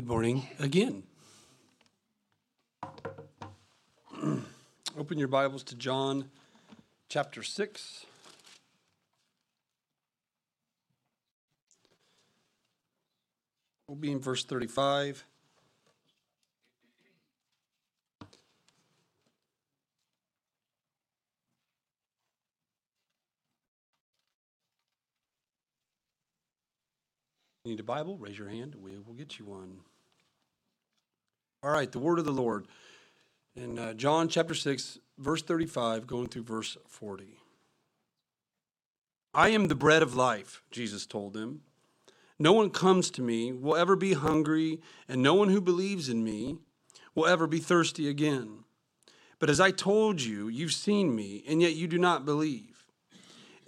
Good morning again. Open your Bibles to John chapter 6. We'll be in verse 35. Need a Bible? Raise your hand. We will get you one. All right, the word of the Lord. In uh, John chapter 6, verse 35, going through verse 40. I am the bread of life, Jesus told them. No one comes to me will ever be hungry, and no one who believes in me will ever be thirsty again. But as I told you, you've seen me, and yet you do not believe.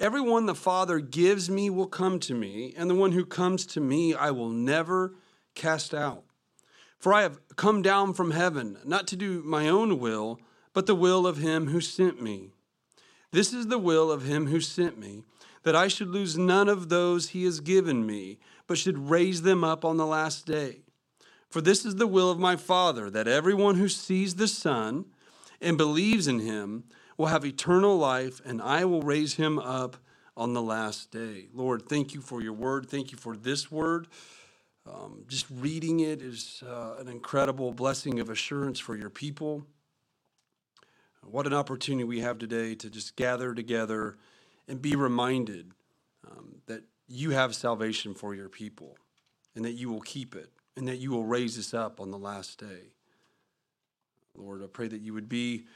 Everyone the Father gives me will come to me, and the one who comes to me I will never cast out. For I have come down from heaven, not to do my own will, but the will of him who sent me. This is the will of him who sent me, that I should lose none of those he has given me, but should raise them up on the last day. For this is the will of my Father, that everyone who sees the Son and believes in him will have eternal life, and I will raise him up on the last day. Lord, thank you for your word. Thank you for this word. Um, just reading it is uh, an incredible blessing of assurance for your people. What an opportunity we have today to just gather together and be reminded um, that you have salvation for your people and that you will keep it and that you will raise us up on the last day. Lord, I pray that you would be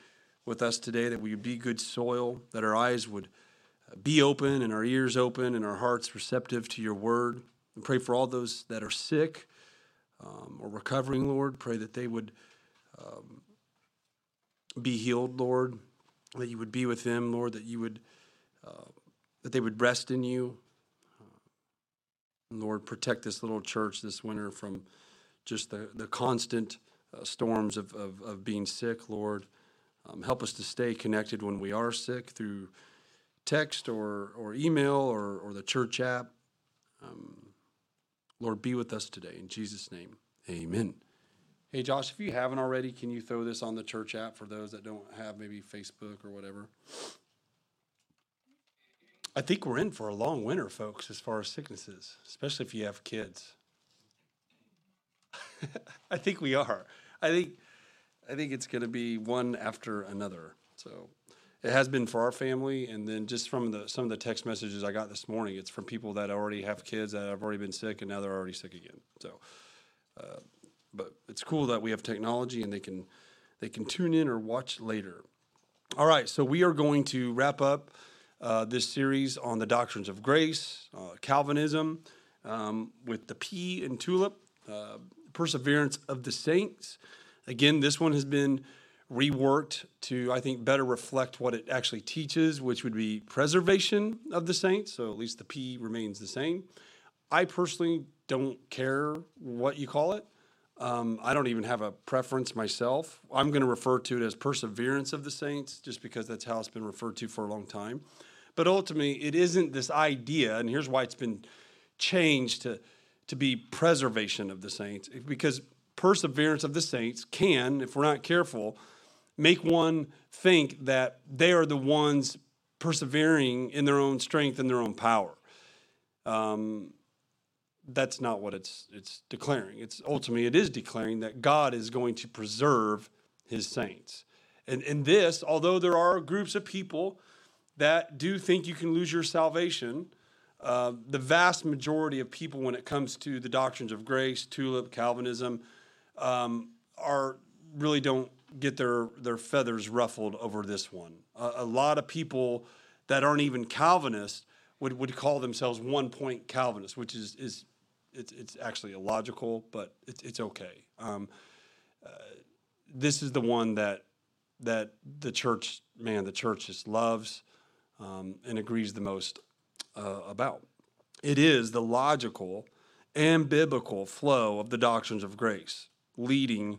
with us today, that we would be good soil, that our eyes would uh, be open and our ears open and our hearts receptive to your word. And pray for all those that are sick um, or recovering, Lord. Pray that they would um, be healed, Lord. That you would be with them, Lord. That you would uh, that they would rest in you. Uh, Lord, protect this little church this winter from just the, the constant uh, storms of, of, of being sick, Lord. Um, help us to stay connected when we are sick through text or, or email or, or the church app. Um, Lord, be with us today. In Jesus' name, amen. Hey, Josh, if you haven't already, can you throw this on the church app for those that don't have maybe Facebook or whatever? I think we're in for a long winter, folks, as far as sicknesses, especially if you have kids. I think we are. I think I think it's going to be one after another. So it has been for our family, and then just from the some of the text messages I got this morning, it's from people that already have kids that have already been sick, and now they're already sick again. So, uh, but it's cool that we have technology and they can they can tune in or watch later. All right, so we are going to wrap up uh, this series on the doctrines of grace, uh, Calvinism, um, with the P and tulip, uh, perseverance of the saints. Again, this one has been reworked to, I think, better reflect what it actually teaches, which would be preservation of the saints. So at least the P remains the same. I personally don't care what you call it. Um, I don't even have a preference myself. I'm going to refer to it as perseverance of the saints, just because that's how it's been referred to for a long time. But ultimately, it isn't this idea, and here's why it's been changed to, to be preservation of the saints, because perseverance of the saints can, if we're not careful, make one think that they are the ones persevering in their own strength and their own power. Um, that's not what it's it's declaring. It's ultimately it is declaring that God is going to preserve his saints. And in this, although there are groups of people that do think you can lose your salvation, uh, the vast majority of people, when it comes to the doctrines of grace, tulip, Calvinism, um, are really don't get their their feathers ruffled over this one. A, lot of people that aren't even Calvinists would, would call themselves one point Calvinists, which is is it's, it's actually illogical, but it's, it's okay. Um, uh, this is the one that that the church, man, the church just loves um, and agrees the most uh, about. It is the logical and biblical flow of the doctrines of grace leading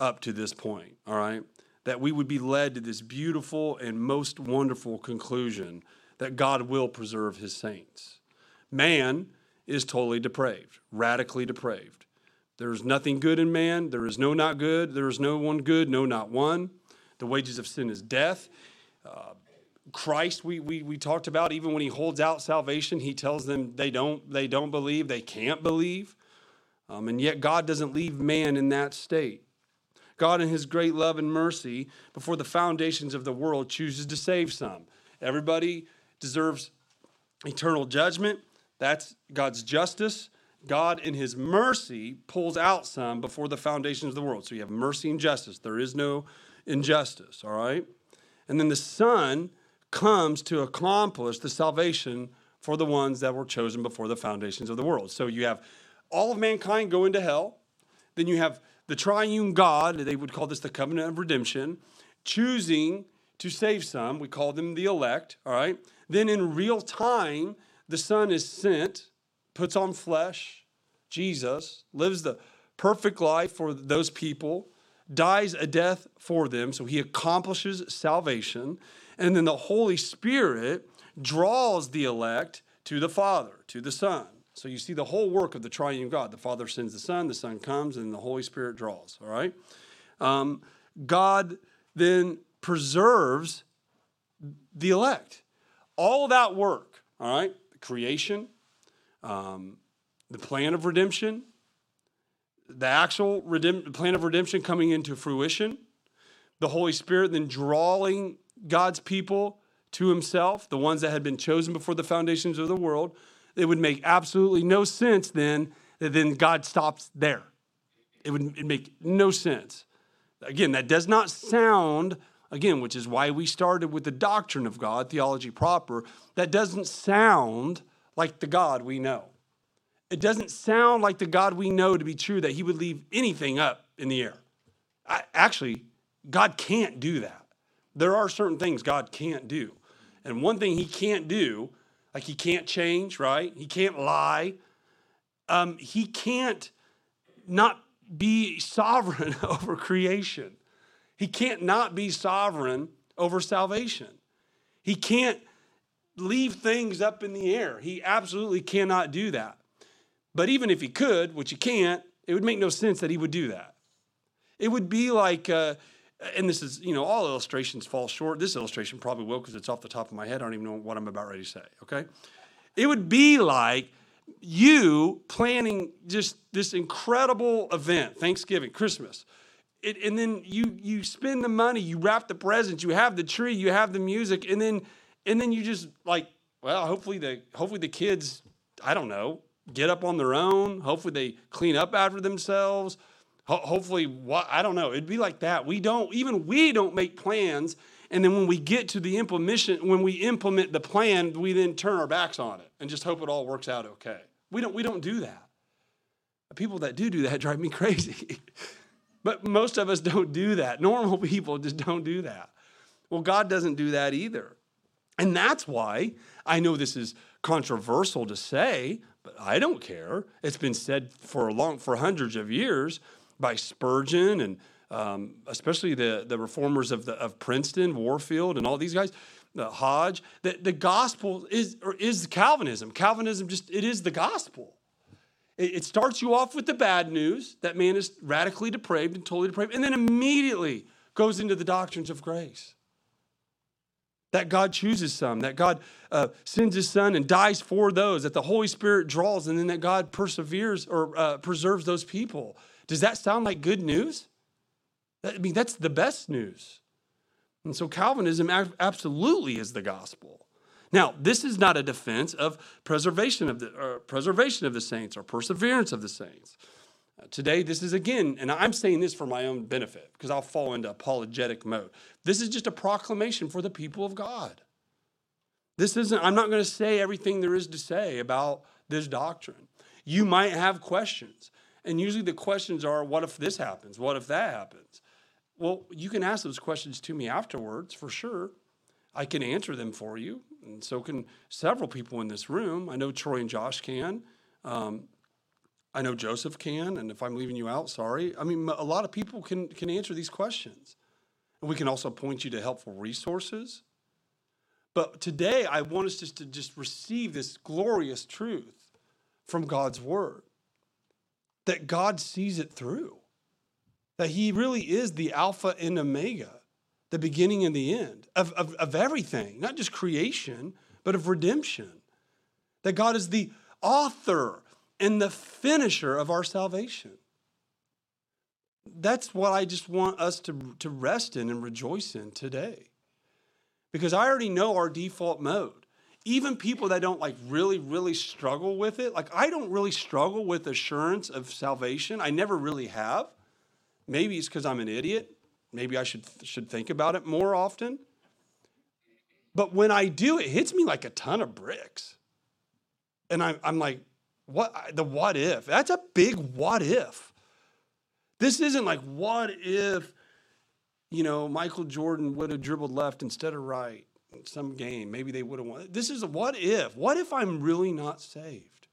up to this point, all right? That we would be led to this beautiful and most wonderful conclusion that God will preserve his saints. Man is totally depraved, radically depraved. There is nothing good in man. There is no not good. There is no one good, no not one. The wages of sin is death. Uh, Christ, we, we, we talked about, even when he holds out salvation, he tells them they don't, they don't believe, they can't believe. Um, and yet, God doesn't leave man in that state. God, in his great love and mercy, before the foundations of the world, chooses to save some. Everybody deserves eternal judgment. That's God's justice. God, in his mercy, pulls out some before the foundations of the world. So you have mercy and justice. There is no injustice, all right? And then the Son comes to accomplish the salvation for the ones that were chosen before the foundations of the world. So you have all of mankind go into hell. Then you have the triune God, they would call this the covenant of redemption, choosing to save some. We call them the elect, all right? Then in real time, the Son is sent, puts on flesh, Jesus, lives the perfect life for those people, dies a death for them, so he accomplishes salvation. And then the Holy Spirit draws the elect to the Father, to the Son. So you see the whole work of the triune God. The Father sends the Son, the Son comes, and the Holy Spirit draws. All right? Um, God then preserves the elect. All that work, all right? Creation, um, the plan of redemption, the actual plan of redemption coming into fruition, the Holy Spirit then drawing God's people to himself, the ones that had been chosen before the foundations of the world, it would make absolutely no sense then that then God stops there. It would make no sense. Again, that does not sound, again, which is why we started with the doctrine of God, theology proper, that doesn't sound like the God we know. It doesn't sound like the God we know to be true that he would leave anything up in the air. I, actually, God can't do that. There are certain things God can't do. And one thing he can't do like he can't change, right? He can't lie. Um, he can't not be sovereign over creation. He can't not be sovereign over salvation. He can't leave things up in the air. He absolutely cannot do that. But even if he could, which he can't, it would make no sense that he would do that. It would be like, uh, and this is, you know, all illustrations fall short. This illustration probably will because it's off the top of my head. I don't even know what I'm about ready to say, okay? It would be like you planning just this incredible event, Thanksgiving, Christmas. It, and then you you spend the money, you wrap the presents, you have the tree, you have the music, and then and then you just like, well, hopefully the hopefully the kids, I don't know, get up on their own. Hopefully they clean up after themselves Ho- hopefully, what I don't know. It'd be like that. We don't even we don't make plans, and then when we get to the implementation, when we implement the plan, we then turn our backs on it and just hope it all works out okay. We don't we don't do that. People that do do that drive me crazy. but most of us don't do that. Normal people just don't do that. Well, God doesn't do that either. And that's why I know this is controversial to say, but I don't care. It's been said for a long for hundreds of years by Spurgeon and um, especially the, the reformers of, the, of Princeton, Warfield, and all these guys, the Hodge, the, the gospel is, or is Calvinism. Calvinism just, it is the gospel. It, it starts you off with the bad news that man is radically depraved and totally depraved, and then immediately goes into the doctrines of grace. That God chooses some, that God uh, sends his son and dies for those, that the Holy Spirit draws, and then that God perseveres or uh, preserves those people. Does that sound like good news? I mean, that's the best news. And so Calvinism absolutely is the gospel. Now, this is not a defense of preservation of the preservation of the saints or perseverance of the saints. Uh, today, this is again, and I'm saying this for my own benefit because I'll fall into apologetic mode. This is just a proclamation for the people of God. This isn't, I'm not going to say everything there is to say about this doctrine. You might have questions. And usually the questions are, what if this happens? What if that happens? Well, you can ask those questions to me afterwards for sure. I can answer them for you, and so can several people in this room. I know Troy and Josh can. Um, I know Joseph can, and if I'm leaving you out, sorry. I mean, a lot of people can can answer these questions, and we can also point you to helpful resources. But today, I want us just to just receive this glorious truth from God's word. That God sees it through, that He really is the Alpha and Omega, the beginning and the end of, of, of everything, not just creation, but of redemption. That God is the author and the finisher of our salvation. That's what I just want us to, to rest in and rejoice in today. Because I already know our default mode even people that don't like really really struggle with it like i don't really struggle with assurance of salvation. I never really have. Maybe it's because i'm an idiot. Maybe i should should think about it more often. But when i do it hits me like a ton of bricks. And i'm, I'm like what the what if? That's a big what if. This isn't like what if you know michael jordan would have dribbled left instead of right some game. Maybe they would have won. This is a what if. What if I'm really not saved?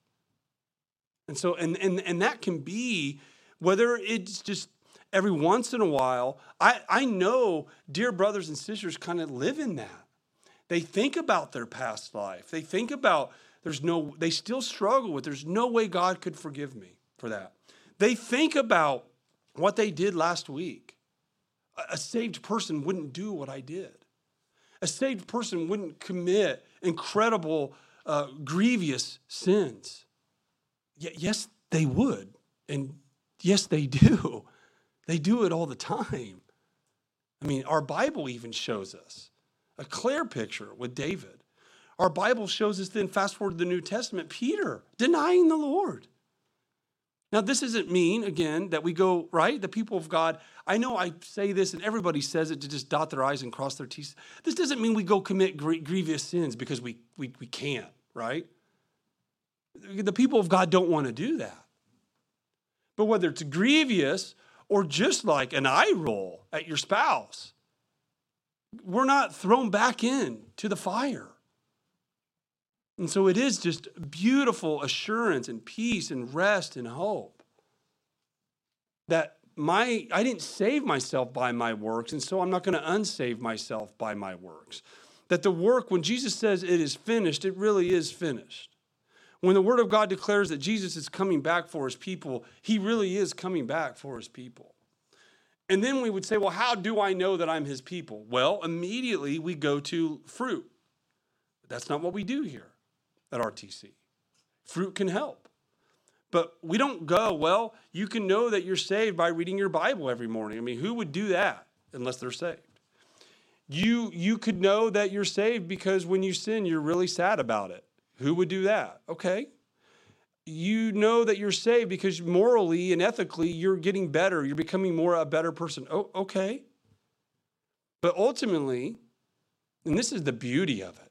And so, and and and that can be whether it's just every once in a while. I I know dear brothers and sisters kind of live in that. They think about their past life. They think about there's no. They still struggle with. There's no way God could forgive me for that. They think about what they did last week. A saved person wouldn't do what I did. A saved person wouldn't commit incredible, uh, grievous sins. Y- yes, they would. And yes, they do. They do it all the time. I mean, our Bible even shows us a clear picture with David. Our Bible shows us then, fast forward to the New Testament, Peter denying the Lord. Now, this doesn't mean, again, that we go, right? The people of God, I know I say this and everybody says it to just dot their I's and cross their T's. This doesn't mean we go commit grievous sins because we, we, we can't, right? The people of God don't want to do that. But whether it's grievous or just like an eye roll at your spouse, we're not thrown back in to the fire. And so it is just beautiful assurance and peace and rest and hope that my I didn't save myself by my works, and so I'm not going to unsave myself by my works. That the work, when Jesus says it is finished, it really is finished. When the Word of God declares that Jesus is coming back for his people, he really is coming back for his people. And then we would say, well, how do I know that I'm his people? Well, immediately we go to fruit. That's not what we do here at RTC. Fruit can help. But we don't go, well, you can know that you're saved by reading your Bible every morning. I mean, who would do that unless they're saved? You, you could know that you're saved because when you sin, you're really sad about it. Who would do that? Okay. You know that you're saved because morally and ethically you're getting better. You're becoming more a better person. Oh, okay. But ultimately, and this is the beauty of it,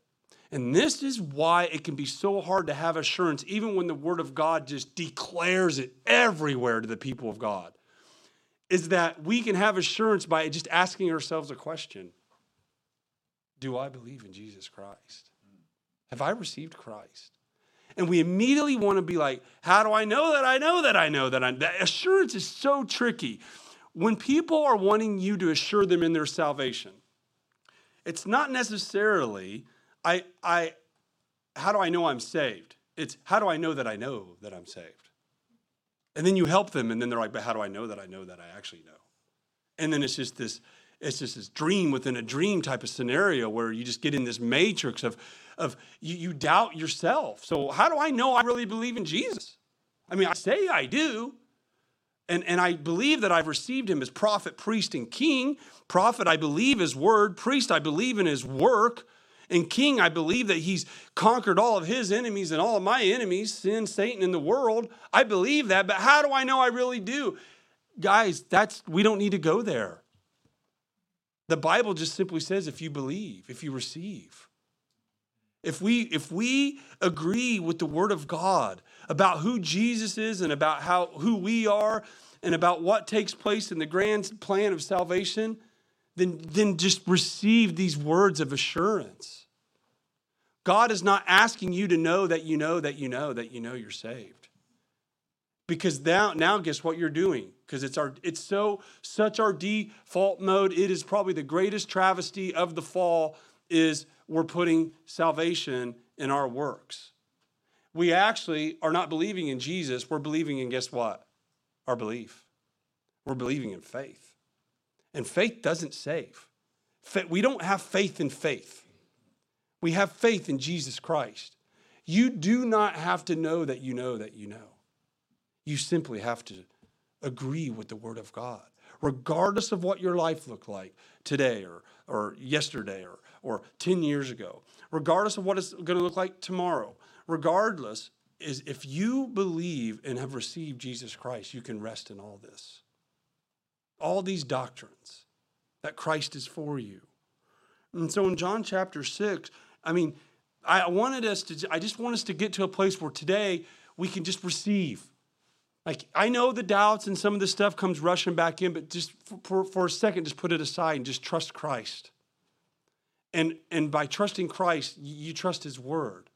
and this is why it can be so hard to have assurance, even when the Word of God just declares it everywhere to the people of God. Is that we can have assurance by just asking ourselves a question Do I believe in Jesus Christ? Have I received Christ? And we immediately want to be like, How do I know that I know that I know that I that assurance is so tricky. When people are wanting you to assure them in their salvation, it's not necessarily I, I, how do I know I'm saved? It's how do I know that I know that I'm saved? And then you help them, and then they're like, but how do I know that I know that I actually know? And then it's just this, it's just this dream within a dream type of scenario where you just get in this matrix of, of you, you doubt yourself. So how do I know I really believe in Jesus? I mean, I say I do, and, and I believe that I've received him as prophet, priest, and king. Prophet, I believe his word. Priest, I believe in his work. And king, I believe that he's conquered all of his enemies and all of my enemies, sin, Satan, and the world. I believe that, but how do I know I really do? Guys, that's we don't need to go there. The Bible just simply says if you believe, if you receive. If we if we agree with the word of God about who Jesus is and about how who we are and about what takes place in the grand plan of salvation, then, then just receive these words of assurance. God is not asking you to know that you know that you know that you know you're saved. Because now, now guess what you're doing? Because it's our it's so such our default mode. It is probably the greatest travesty of the fall is we're putting salvation in our works. We actually are not believing in Jesus, we're believing in guess what? our belief. We're believing in faith. And faith doesn't save. We don't have faith in faith. We have faith in Jesus Christ. You do not have to know that you know that you know. You simply have to agree with the Word of God, regardless of what your life looked like today or, or yesterday or, or 10 years ago, regardless of what it's going to look like tomorrow, regardless, is if you believe and have received Jesus Christ, you can rest in all this. All these doctrines that Christ is for you. And so in John chapter 6, I mean, I wanted us to, I just want us to get to a place where today we can just receive. Like, I know the doubts and some of the stuff comes rushing back in, but just for, for, a second, just put it aside and just trust Christ. And, and by trusting Christ, you trust His Word.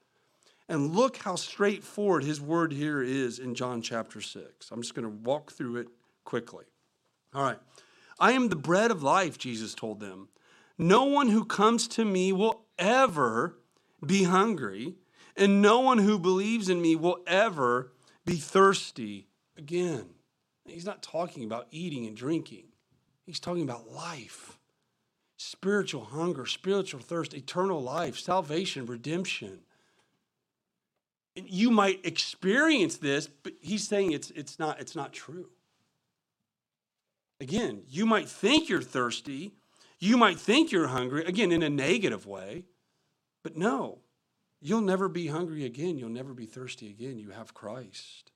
And look how straightforward His Word here is in John chapter 6. I'm just going to walk through it quickly. All right. I am the bread of life, Jesus told them. No one who comes to me will ever be hungry, and no one who believes in me will ever be thirsty again. He's not talking about eating and drinking, he's talking about life spiritual hunger, spiritual thirst, eternal life, salvation, redemption. And you might experience this, but he's saying it's, it's, not, it's not true. Again, you might think you're thirsty, you might think you're hungry, again, in a negative way, but no, you'll never be hungry again. You'll never be thirsty again. You have Christ.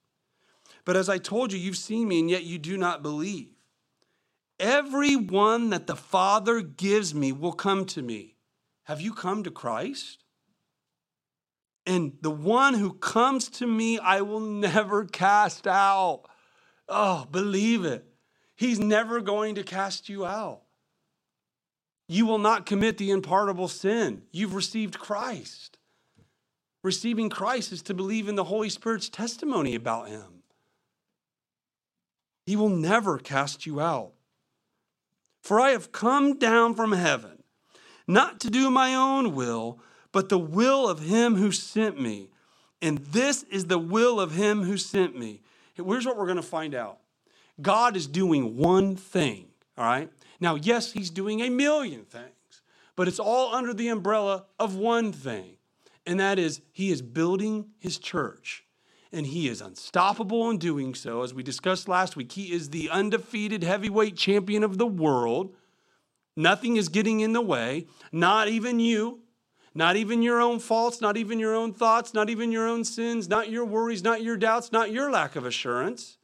But as I told you, you've seen me, and yet you do not believe. Everyone that the Father gives me will come to me. Have you come to Christ? And the one who comes to me, I will never cast out. Oh, believe it. He's never going to cast you out. You will not commit the unpardonable sin. You've received Christ. Receiving Christ is to believe in the Holy Spirit's testimony about him. He will never cast you out. For I have come down from heaven, not to do my own will, but the will of him who sent me. And this is the will of him who sent me. Here's what we're going to find out God is doing one thing, all right? Now, yes, he's doing a million things, but it's all under the umbrella of one thing, and that is he is building his church. And he is unstoppable in doing so. As we discussed last week, he is the undefeated heavyweight champion of the world. Nothing is getting in the way, not even you, not even your own faults, not even your own thoughts, not even your own sins, not your worries, not your doubts, not your lack of assurance.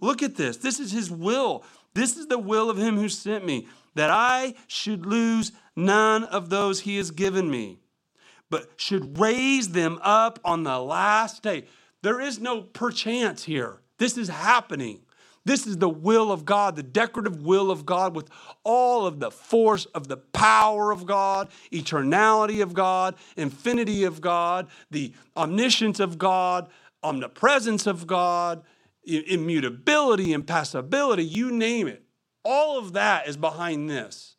Look at this. This is his will. This is the will of him who sent me, that I should lose none of those he has given me, but should raise them up on the last day. There is no perchance here. This is happening. This is the will of God, the decorative will of God, with all of the force of the power of God, eternality of God, infinity of God, the omniscience of God, omnipresence of God, immutability, impassibility, you name it. All of that is behind this.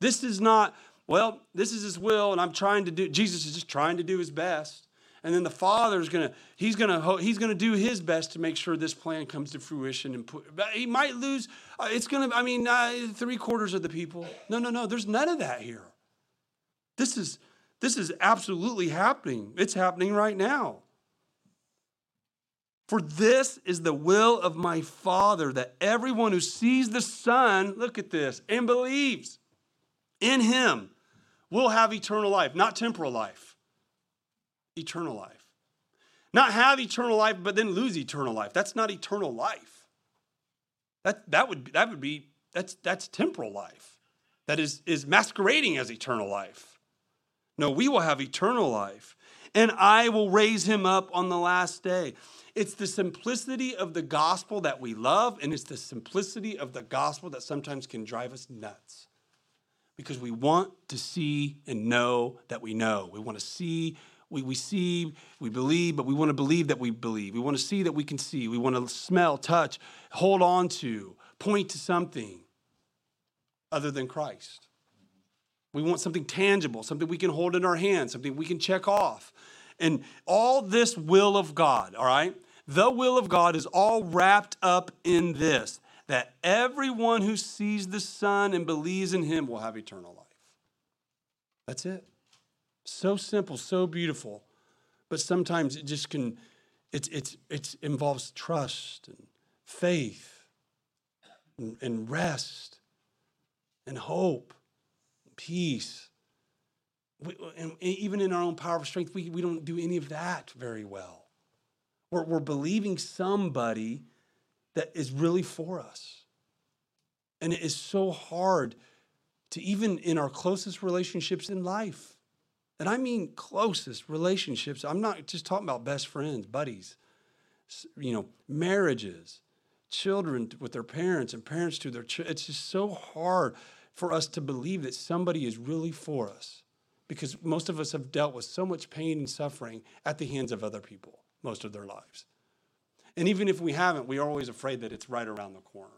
This is not, well, this is his will, and I'm trying to do, Jesus is just trying to do his best. And then the Father's gonna, he's gonna, he's gonna do his best to make sure this plan comes to fruition. And put, he might lose. Uh, it's gonna, I mean, uh, three quarters of the people. No, no, no. There's none of that here. This is, this is absolutely happening. It's happening right now. For this is the will of my Father, that everyone who sees the Son, look at this, and believes in him will have eternal life, not temporal life, eternal life. Not have eternal life, but then lose eternal life. That's not eternal life. That, that, would, that would be, that's, that's temporal life. That is, is masquerading as eternal life. No, we will have eternal life, and I will raise him up on the last day. It's the simplicity of the gospel that we love, and it's the simplicity of the gospel that sometimes can drive us nuts. Because we want to see and know that we know. We want to see, we, we see, we believe, but we want to believe that we believe. We want to see that we can see. We want to smell, touch, hold on to, point to something other than Christ. We want something tangible, something we can hold in our hands, something we can check off. And all this will of God, all right? The will of God is all wrapped up in this that everyone who sees the Son and believes in him will have eternal life. That's it. So simple, so beautiful. But sometimes it just can, it's, it's, it involves trust and faith and, and rest and hope, and peace. We, and even in our own power of strength, we, we don't do any of that very well. We're, we're believing somebody that is really for us. And it is so hard to even in our closest relationships in life. And I mean closest relationships. I'm not just talking about best friends, buddies, you know, marriages, children with their parents and parents to their children. It's just so hard for us to believe that somebody is really for us because most of us have dealt with so much pain and suffering at the hands of other people most of their lives. And even if we haven't, we are always afraid that it's right around the corner.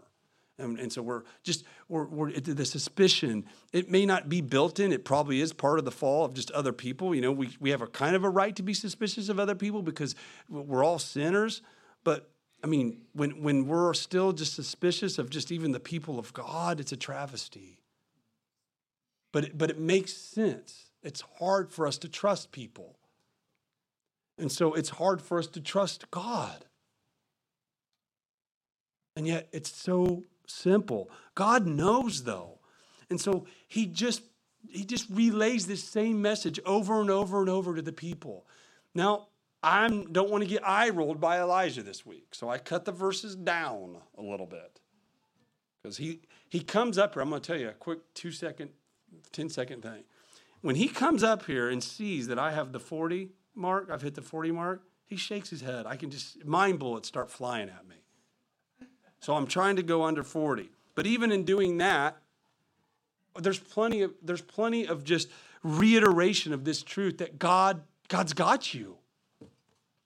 And, and so we're just, we're, we're, the suspicion, it may not be built in. It probably is part of the fall of just other people. You know, we, we have a kind of a right to be suspicious of other people because we're all sinners. But I mean, when, when we're still just suspicious of just even the people of God, it's a travesty. But it, but it makes sense. It's hard for us to trust people. And so it's hard for us to trust God. And yet it's so simple. God knows though. And so he just he just relays this same message over and over and over to the people. Now, I don't want to get eye rolled by Elijah this week. So I cut the verses down a little bit. Because he he comes up here, I'm going to tell you a quick two second, 10 second thing. When he comes up here and sees that I have the 40 mark, I've hit the 40 mark, he shakes his head. I can just, mind bullets start flying at me. So I'm trying to go under 40. But even in doing that, there's plenty of there's plenty of just reiteration of this truth that God God's got you.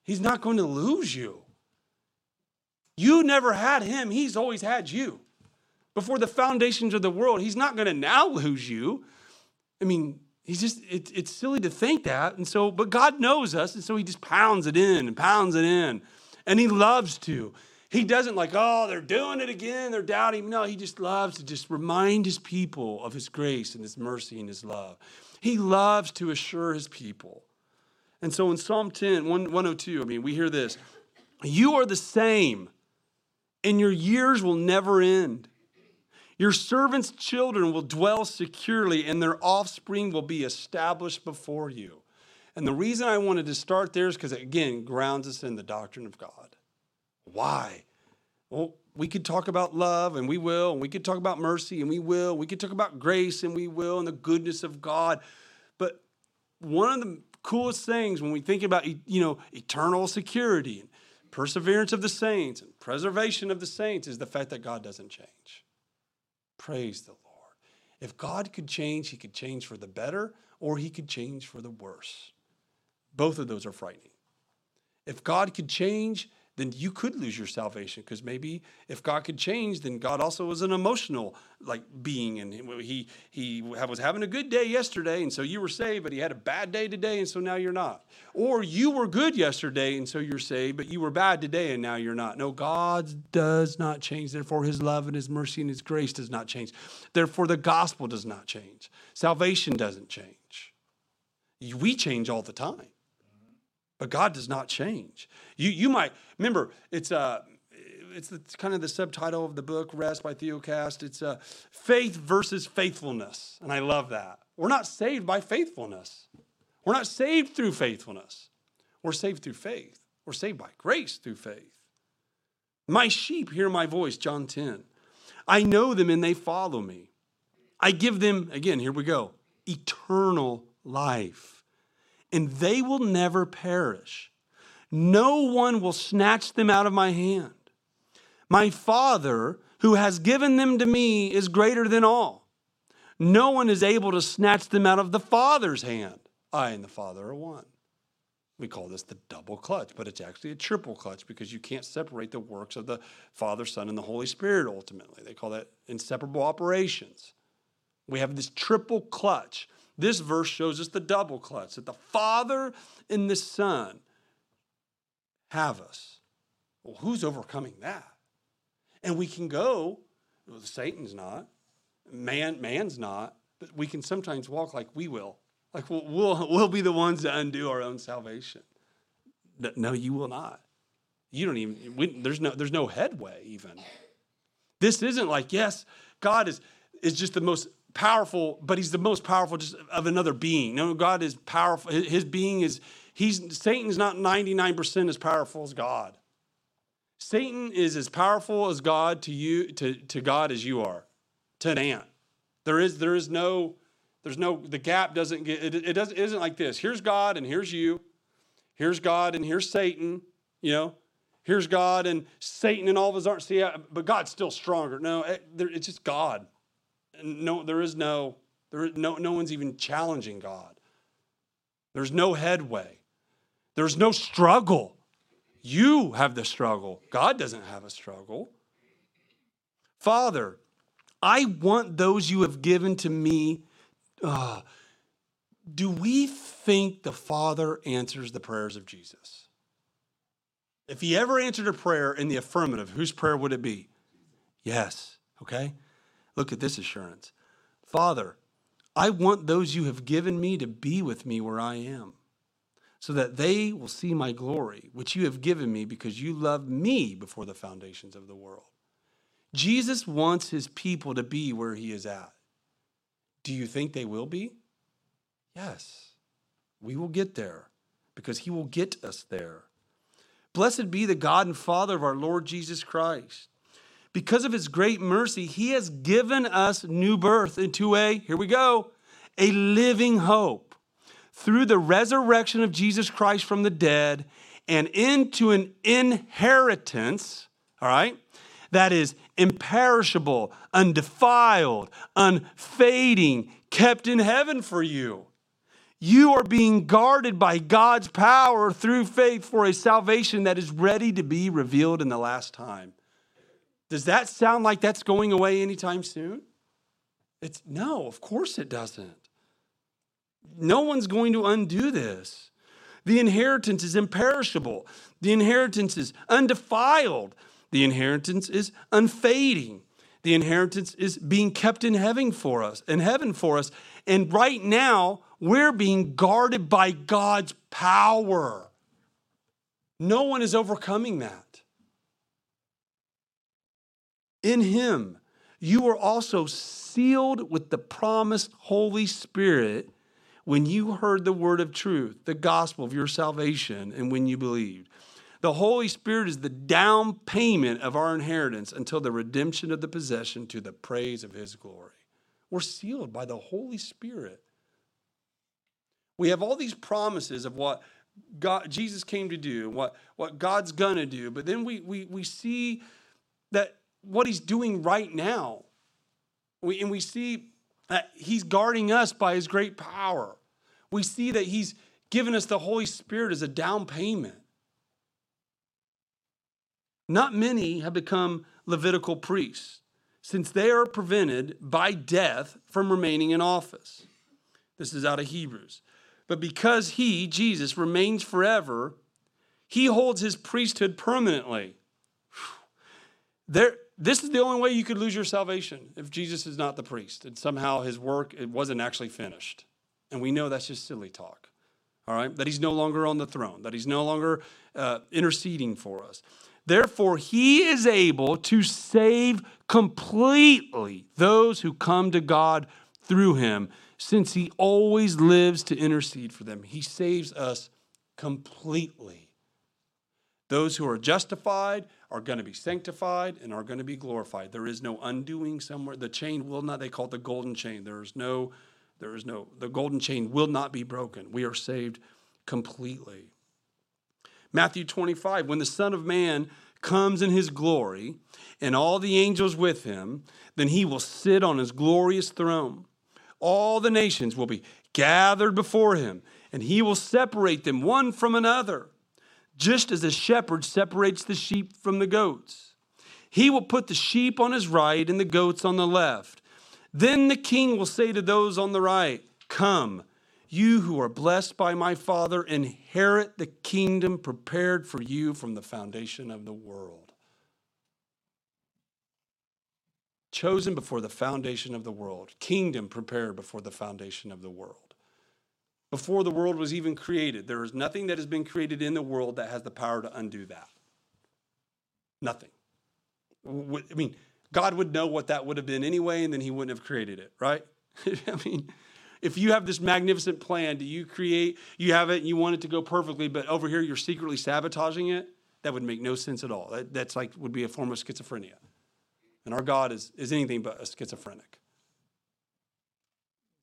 He's not going to lose you. You never had him, he's always had you. Before the foundations of the world, he's not going to now lose you. I mean, he's just it, it's silly to think that. And so but God knows us and so he just pounds it in and pounds it in. And he loves to. He doesn't like, oh, they're doing it again, they're doubting. No, he just loves to just remind his people of his grace and his mercy and his love. He loves to assure his people. And so in Psalm 10, 102, I mean, we hear this You are the same, and your years will never end. Your servants' children will dwell securely, and their offspring will be established before you. And the reason I wanted to start there is because, it again, grounds us in the doctrine of God. Why? Well, we could talk about love and we will, and we could talk about mercy and we will, we could talk about grace and we will, and the goodness of God. But one of the coolest things when we think about you know eternal security and perseverance of the saints and preservation of the saints is the fact that God doesn't change. Praise the Lord. If God could change, he could change for the better or he could change for the worse. Both of those are frightening. If God could change, then you could lose your salvation because maybe if God could change, then God also was an emotional like being, and he he was having a good day yesterday, and so you were saved, but he had a bad day today, and so now you're not. Or you were good yesterday, and so you're saved, but you were bad today, and now you're not. No, God does not change. Therefore, His love and His mercy and His grace does not change. Therefore, the gospel does not change. Salvation doesn't change. We change all the time. But God does not change. You, you might remember it's uh, it's, it's kind of the subtitle of the book Rest by Theocast. It's uh, faith versus faithfulness, and I love that. We're not saved by faithfulness. We're not saved through faithfulness. We're saved through faith. We're saved by grace through faith. My sheep hear my voice, John 10. I know them and they follow me. I give them, again, here we go, eternal life and they will never perish. No one will snatch them out of my hand. My Father, who has given them to me, is greater than all. No one is able to snatch them out of the Father's hand. I and the Father are one. We call this the double clutch, but it's actually a triple clutch because you can't separate the works of the Father, Son, and the Holy Spirit ultimately. They call that inseparable operations. We have this triple clutch. This verse shows us the double clutch that the Father and the Son have us. Well, who's overcoming that? And we can go, well, Satan's not, man, man's not, but we can sometimes walk like we will. Like we'll, we'll, we'll be the ones to undo our own salvation. No, you will not. You don't even, we, there's, no, there's no headway even. This isn't like, yes, God is, is just the most powerful, but he's the most powerful just of another being. No, God is powerful. His being is, he's, Satan's not 99% as powerful as God. Satan is as powerful as God to you, to, to God as you are, to an ant. There is, there is no, there's no, the gap doesn't get, it, it doesn't, it isn't like this. Here's God and here's you. Here's God and here's Satan, you know. Here's God and Satan and all of his art. See, but God's still stronger. No, it, it's just God. No, there is no, there is no, no one's even challenging God. There's no headway. There's no struggle. You have the struggle. God doesn't have a struggle. Father, I want those you have given to me. Uh, do we think the Father answers the prayers of Jesus? If he ever answered a prayer in the affirmative, whose prayer would it be? Yes. Okay? Look at this assurance Father, I want those you have given me to be with me where I am, so that they will see my glory, which you have given me because you loved me before the foundations of the world. Jesus wants his people to be where he is at. Do you think they will be? Yes. We will get there because he will get us there. Blessed be the God and Father of our Lord Jesus Christ. Because of his great mercy, he has given us new birth into a, here we go, a living hope through the resurrection of Jesus Christ from the dead and into an inheritance, all right, that is imperishable, undefiled, unfading, kept in heaven for you. You are being guarded by God's power through faith for a salvation that is ready to be revealed in the last time. Does that sound like that's going away anytime soon? It's no, of course it doesn't. No one's going to undo this. The inheritance is imperishable. The inheritance is undefiled. The inheritance is unfading. The inheritance is being kept in heaven for us, in heaven for us. And right now, we're being guarded by God's power. No one is overcoming that. In him, you were also sealed with the promised Holy Spirit when you heard the word of truth, the gospel of your salvation, and when you believed. The Holy Spirit is the down payment of our inheritance until the redemption of the possession to the praise of his glory. We're sealed by the Holy Spirit. We have all these promises of what God, Jesus came to do, what, what God's gonna do, but then we, we, we see that what he's doing right now. We, and we see that he's guarding us by his great power. We see that he's given us the Holy Spirit as a down payment. Not many have become Levitical priests, since they are prevented by death from remaining in office. This is out of Hebrews. But because he, Jesus, remains forever, he holds his priesthood permanently. There, this is the only way you could lose your salvation if Jesus is not the priest and somehow his work it wasn't actually finished. And we know that's just silly talk. All right? That he's no longer on the throne, that he's no longer uh, interceding for us. Therefore, he is able to save completely those who come to God through him, since he always lives to intercede for them. He saves us completely. Those who are justified are going to be sanctified and are going to be glorified. There is no undoing somewhere. The chain will not, they call it the golden chain. There is no, there is no, the golden chain will not be broken. We are saved completely. Matthew 25, when the Son of Man comes in his glory and all the angels with him, then he will sit on his glorious throne. All the nations will be gathered before him, and he will separate them one from another just as a shepherd separates the sheep from the goats. He will put the sheep on his right and the goats on the left. Then the king will say to those on the right, Come, You who are blessed by my Father inherit the kingdom prepared for you from the foundation of the world. Chosen before the foundation of the world, kingdom prepared before the foundation of the world. Before the world was even created, there is nothing that has been created in the world that has the power to undo that. Nothing. I mean, God would know what that would have been anyway, and then He wouldn't have created it, right? I mean, if you have this magnificent plan, do you create, you have it and you want it to go perfectly, but over here you're secretly sabotaging it? That would make no sense at all. That, that's like, would be a form of schizophrenia. And our God is, is anything but a schizophrenic.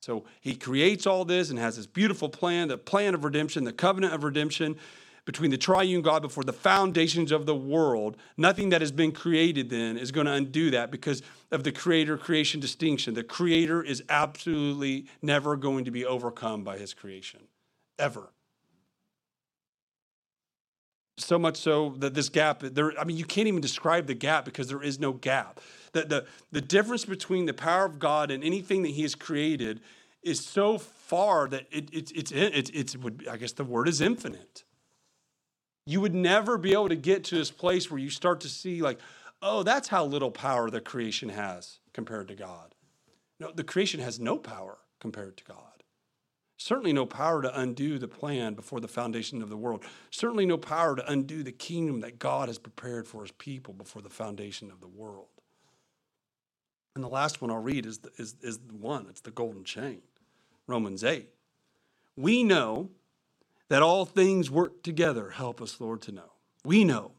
So he creates all this and has this beautiful plan, the plan of redemption, the covenant of redemption between the triune God before the foundations of the world, nothing that has been created then is going to undo that because of the creator creation distinction. The creator is absolutely never going to be overcome by his creation, ever. So much so that this gap, there, I mean, you can't even describe the gap because there is no gap. The, the, the difference between the power of God and anything that he has created is so far that it, it, it's, it's, it's, would I guess the word is infinite you would never be able to get to this place where you start to see, like, oh, that's how little power the creation has compared to God. No, the creation has no power compared to God. Certainly no power to undo the plan before the foundation of the world. Certainly no power to undo the kingdom that God has prepared for his people before the foundation of the world. And the last one I'll read is the, is, is the one, it's the golden chain, Romans 8. We know that all things work together. Help us, Lord, to know. We know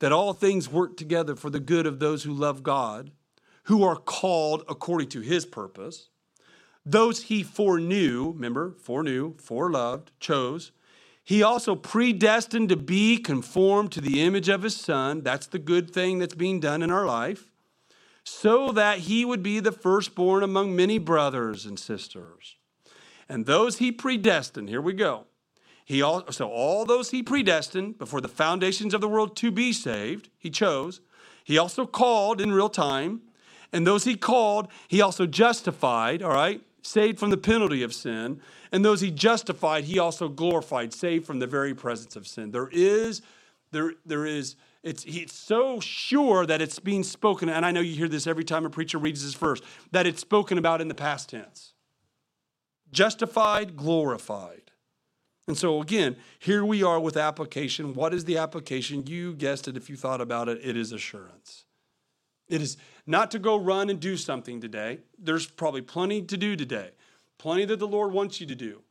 that all things work together for the good of those who love God, who are called according to his purpose. Those he foreknew, remember, foreknew, foreloved, chose, he also predestined to be conformed to the image of his son. That's the good thing that's being done in our life. So that he would be the firstborn among many brothers and sisters. And those he predestined, here we go. He also, so all those he predestined before the foundations of the world to be saved, he chose. He also called in real time. And those he called, he also justified, all right, saved from the penalty of sin. And those he justified, he also glorified, saved from the very presence of sin. There is, there, there is, it's, it's so sure that it's being spoken, and I know you hear this every time a preacher reads this verse, that it's spoken about in the past tense. Justified, glorified. And so, again, here we are with application. What is the application? You guessed it if you thought about it, it is assurance. It is not to go run and do something today. There's probably plenty to do today, plenty that the Lord wants you to do.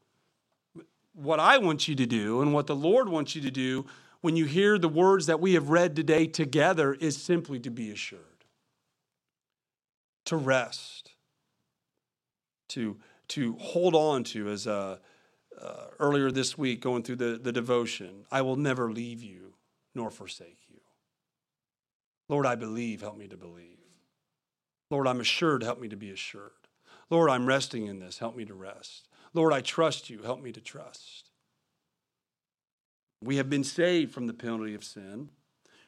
What I want you to do and what the Lord wants you to do when you hear the words that we have read today together is simply to be assured, to rest, to, to hold on to as a uh, earlier this week going through the, the devotion I will never leave you nor forsake you. Lord, I believe, help me to believe. Lord, I'm assured, help me to be assured. Lord, I'm resting in this, help me to rest. Lord, I trust you, help me to trust. We have been saved from the penalty of sin.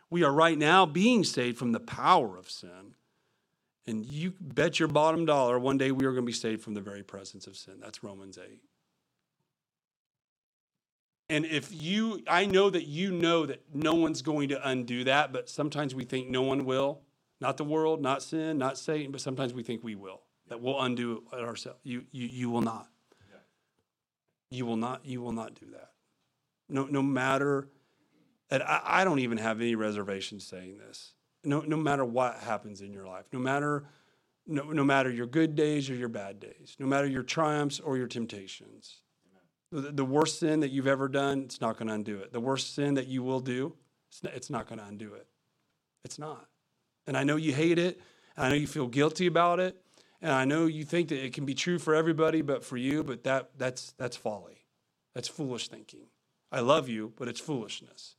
We are right now being saved from the power of sin. And you bet your bottom dollar one day we are going to be saved from the very presence of sin. That's Romans 8. And if you, I know that you know that no one's going to undo that, but sometimes we think no one will. Not the world, not sin, not Satan, but sometimes we think we will. That we'll undo it ourselves. You, you, you will not. You will not. You will not do that. No, no matter. And I, I don't even have any reservations saying this. No, no matter what happens in your life, no matter, no, no matter your good days or your bad days, no matter your triumphs or your temptations, the worst sin that you've ever done, it's not going to undo it. The worst sin that you will do, it's not going to undo it. It's not. And I know you hate it. I know you feel guilty about it. And I know you think that it can be true for everybody but for you, but that, that's, that's folly. That's foolish thinking. I love you, but it's foolishness.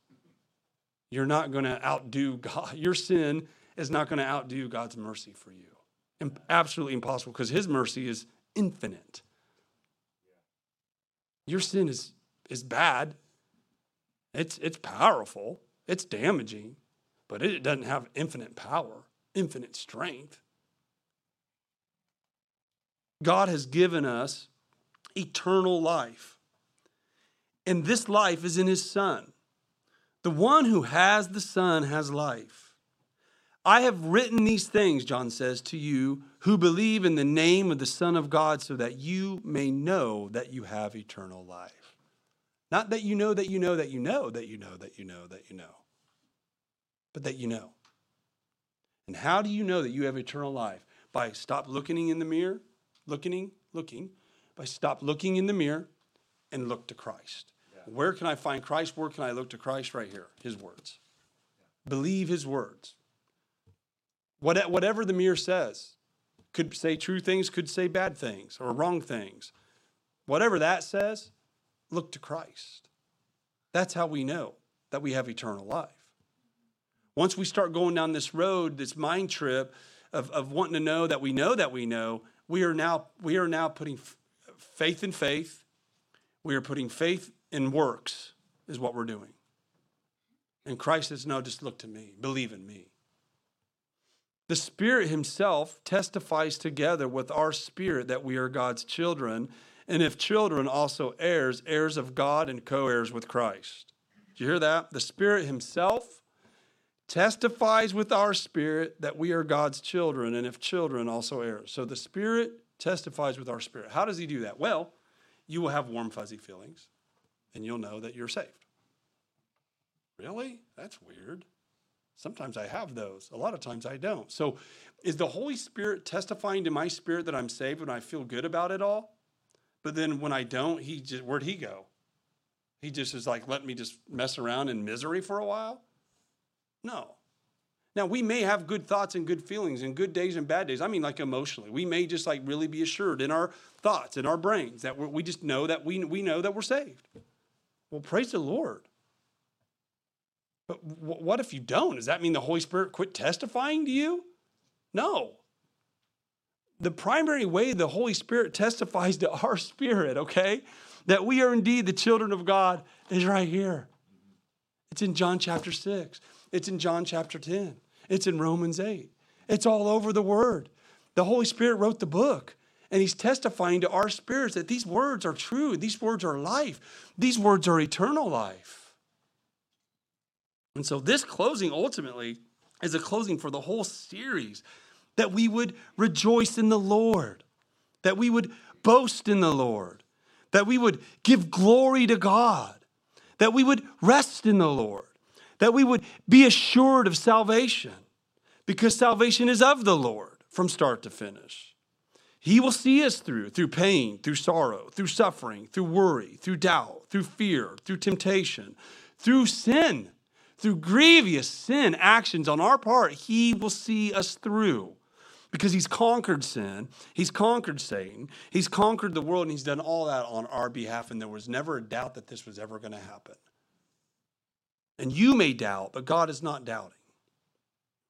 You're not going to outdo God. Your sin is not going to outdo God's mercy for you. Absolutely impossible because His mercy is infinite. Your sin is, is bad. It's, it's powerful, it's damaging, but it doesn't have infinite power, infinite strength. God has given us eternal life. And this life is in his Son. The one who has the Son has life. I have written these things, John says, to you who believe in the name of the Son of God, so that you may know that you have eternal life. Not that you know that you know that you know that you know that you know that you know, but that you know. And how do you know that you have eternal life? By stop looking in the mirror, looking, looking, by stop looking in the mirror and look to Christ. Where can I find Christ? Where can I look to Christ? Right here, his words. Believe his words. What, whatever the mirror says, could say true things, could say bad things or wrong things. Whatever that says, look to Christ. That's how we know that we have eternal life. Once we start going down this road, this mind trip of, of wanting to know that we know that we know, we are now, we are now putting faith in faith. We are putting faith in works, is what we're doing. And Christ says, No, just look to me, believe in me. The Spirit Himself testifies together with our spirit that we are God's children, and if children, also heirs, heirs of God and co heirs with Christ. Do you hear that? The Spirit Himself testifies with our spirit that we are God's children, and if children, also heirs. So the Spirit testifies with our spirit. How does He do that? Well, you will have warm, fuzzy feelings, and you'll know that you're saved. Really? That's weird. Sometimes I have those. A lot of times I don't. So, is the Holy Spirit testifying to my spirit that I'm saved when I feel good about it all? But then when I don't, he just where'd he go? He just is like, let me just mess around in misery for a while? No. Now, we may have good thoughts and good feelings and good days and bad days. I mean, like emotionally. We may just like really be assured in our thoughts, in our brains, that we just know that we, we know that we're saved. Well, praise the Lord. But what if you don't? Does that mean the Holy Spirit quit testifying to you? No. The primary way the Holy Spirit testifies to our spirit, okay, that we are indeed the children of God is right here. It's in John chapter 6. It's in John chapter 10. It's in Romans 8. It's all over the Word. The Holy Spirit wrote the book, and He's testifying to our spirits that these words are true. These words are life. These words are eternal life. And so this closing ultimately is a closing for the whole series that we would rejoice in the Lord, that we would boast in the Lord, that we would give glory to God, that we would rest in the Lord, that we would be assured of salvation because salvation is of the Lord from start to finish. He will see us through, through pain, through sorrow, through suffering, through worry, through doubt, through fear, through temptation, through sin through grievous sin actions on our part, he will see us through because he's conquered sin, he's conquered Satan, he's conquered the world, and he's done all that on our behalf. And there was never a doubt that this was ever going to happen. And you may doubt, but God is not doubting.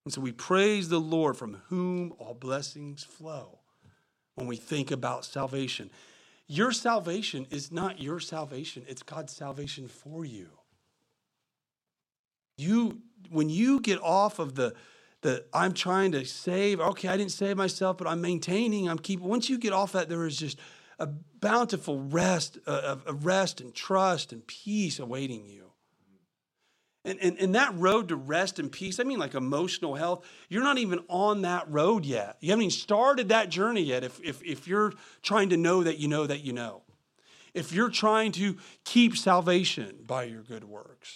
And so we praise the Lord from whom all blessings flow when we think about salvation. Your salvation is not your salvation, it's God's salvation for you. You when you get off of the the I'm trying to save, okay, I didn't save myself, but I'm maintaining, I'm keeping. Once you get off that, there is just a bountiful rest, a rest and trust and peace awaiting you. And, and, and that road to rest and peace, I mean like emotional health, you're not even on that road yet. You haven't even started that journey yet if, if, if you're trying to know that you know that you know. If you're trying to keep salvation by your good works.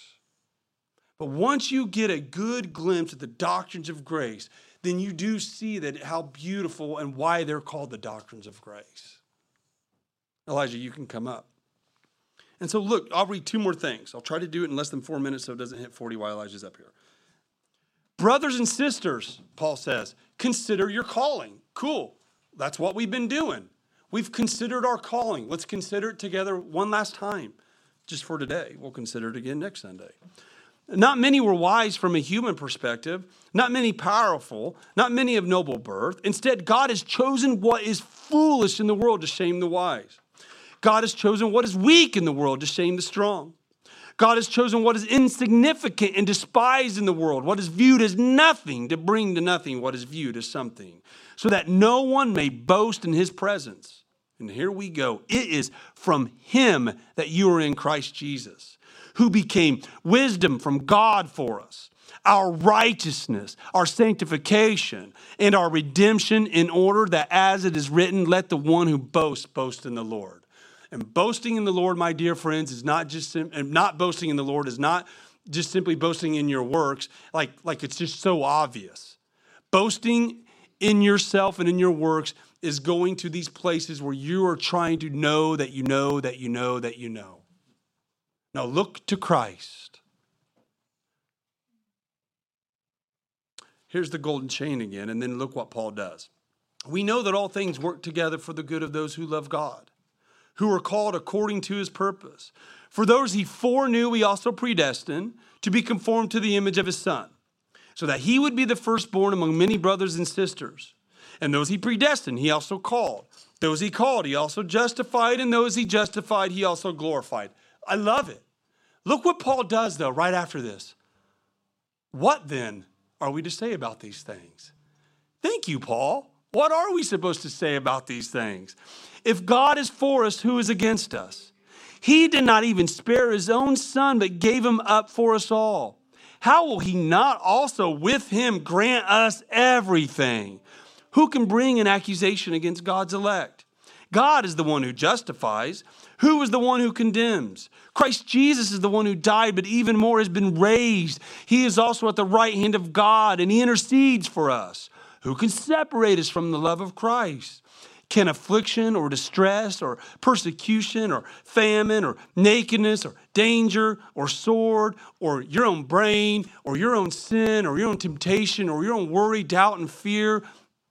But once you get a good glimpse of the doctrines of grace, then you do see that how beautiful and why they're called the doctrines of grace. Elijah, you can come up. And so, look, I'll read two more things. I'll try to do it in less than four minutes so it doesn't hit 40 while Elijah's up here. Brothers and sisters, Paul says, consider your calling. Cool. That's what we've been doing. We've considered our calling. Let's consider it together one last time, just for today. We'll consider it again next Sunday. Not many were wise from a human perspective, not many powerful, not many of noble birth. Instead, God has chosen what is foolish in the world to shame the wise. God has chosen what is weak in the world to shame the strong. God has chosen what is insignificant and despised in the world, what is viewed as nothing, to bring to nothing what is viewed as something, so that no one may boast in his presence. And here we go. It is from him that you are in Christ Jesus, who became wisdom from God for us, our righteousness, our sanctification, and our redemption, in order that, as it is written, let the one who boasts boast in the Lord. And boasting in the Lord, my dear friends, is not just and not boasting in the Lord is not just simply boasting in your works, like, like it's just so obvious. Boasting in yourself and in your works is going to these places where you are trying to know that you know that you know that you know. Now look to Christ. Here's the golden chain again, and then look what Paul does. We know that all things work together for the good of those who love God, who are called according to his purpose. For those he foreknew, he also predestined to be conformed to the image of his son, so that he would be the firstborn among many brothers and sisters. And those he predestined, he also called. Those he called, he also justified. And those he justified, he also glorified. I love it. Look what Paul does, though, right after this. What then are we to say about these things? Thank you, Paul. What are we supposed to say about these things? If God is for us, who is against us? He did not even spare his own son, but gave him up for us all. How will he not also with him grant us everything? Who can bring an accusation against God's elect? God is the one who justifies. Who is the one who condemns? Christ Jesus is the one who died, but even more has been raised. He is also at the right hand of God, and he intercedes for us. Who can separate us from the love of Christ? Can affliction or distress or persecution or famine or nakedness or danger or sword or your own brain or your own sin or your own temptation or your own worry, doubt, and fear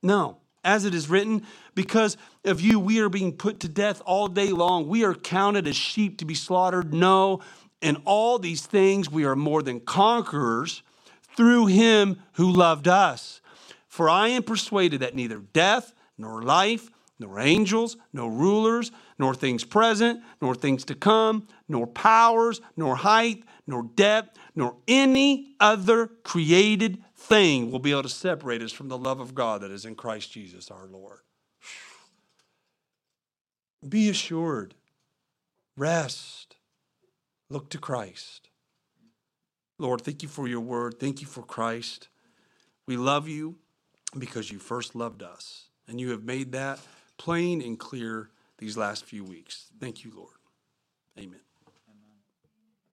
no, as it is written, because of you, we are being put to death all day long. We are counted as sheep to be slaughtered. No, in all these things, we are more than conquerors through him who loved us. For I am persuaded that neither death, nor life, nor angels, nor rulers, nor things present, nor things to come, nor powers, nor height, nor depth, nor any other created thing will be able to separate us from the love of God that is in Christ Jesus our Lord. Be assured, rest, look to Christ. Lord, thank you for your word. Thank you for Christ. We love you because you first loved us, and you have made that plain and clear these last few weeks. Thank you, Lord. Amen.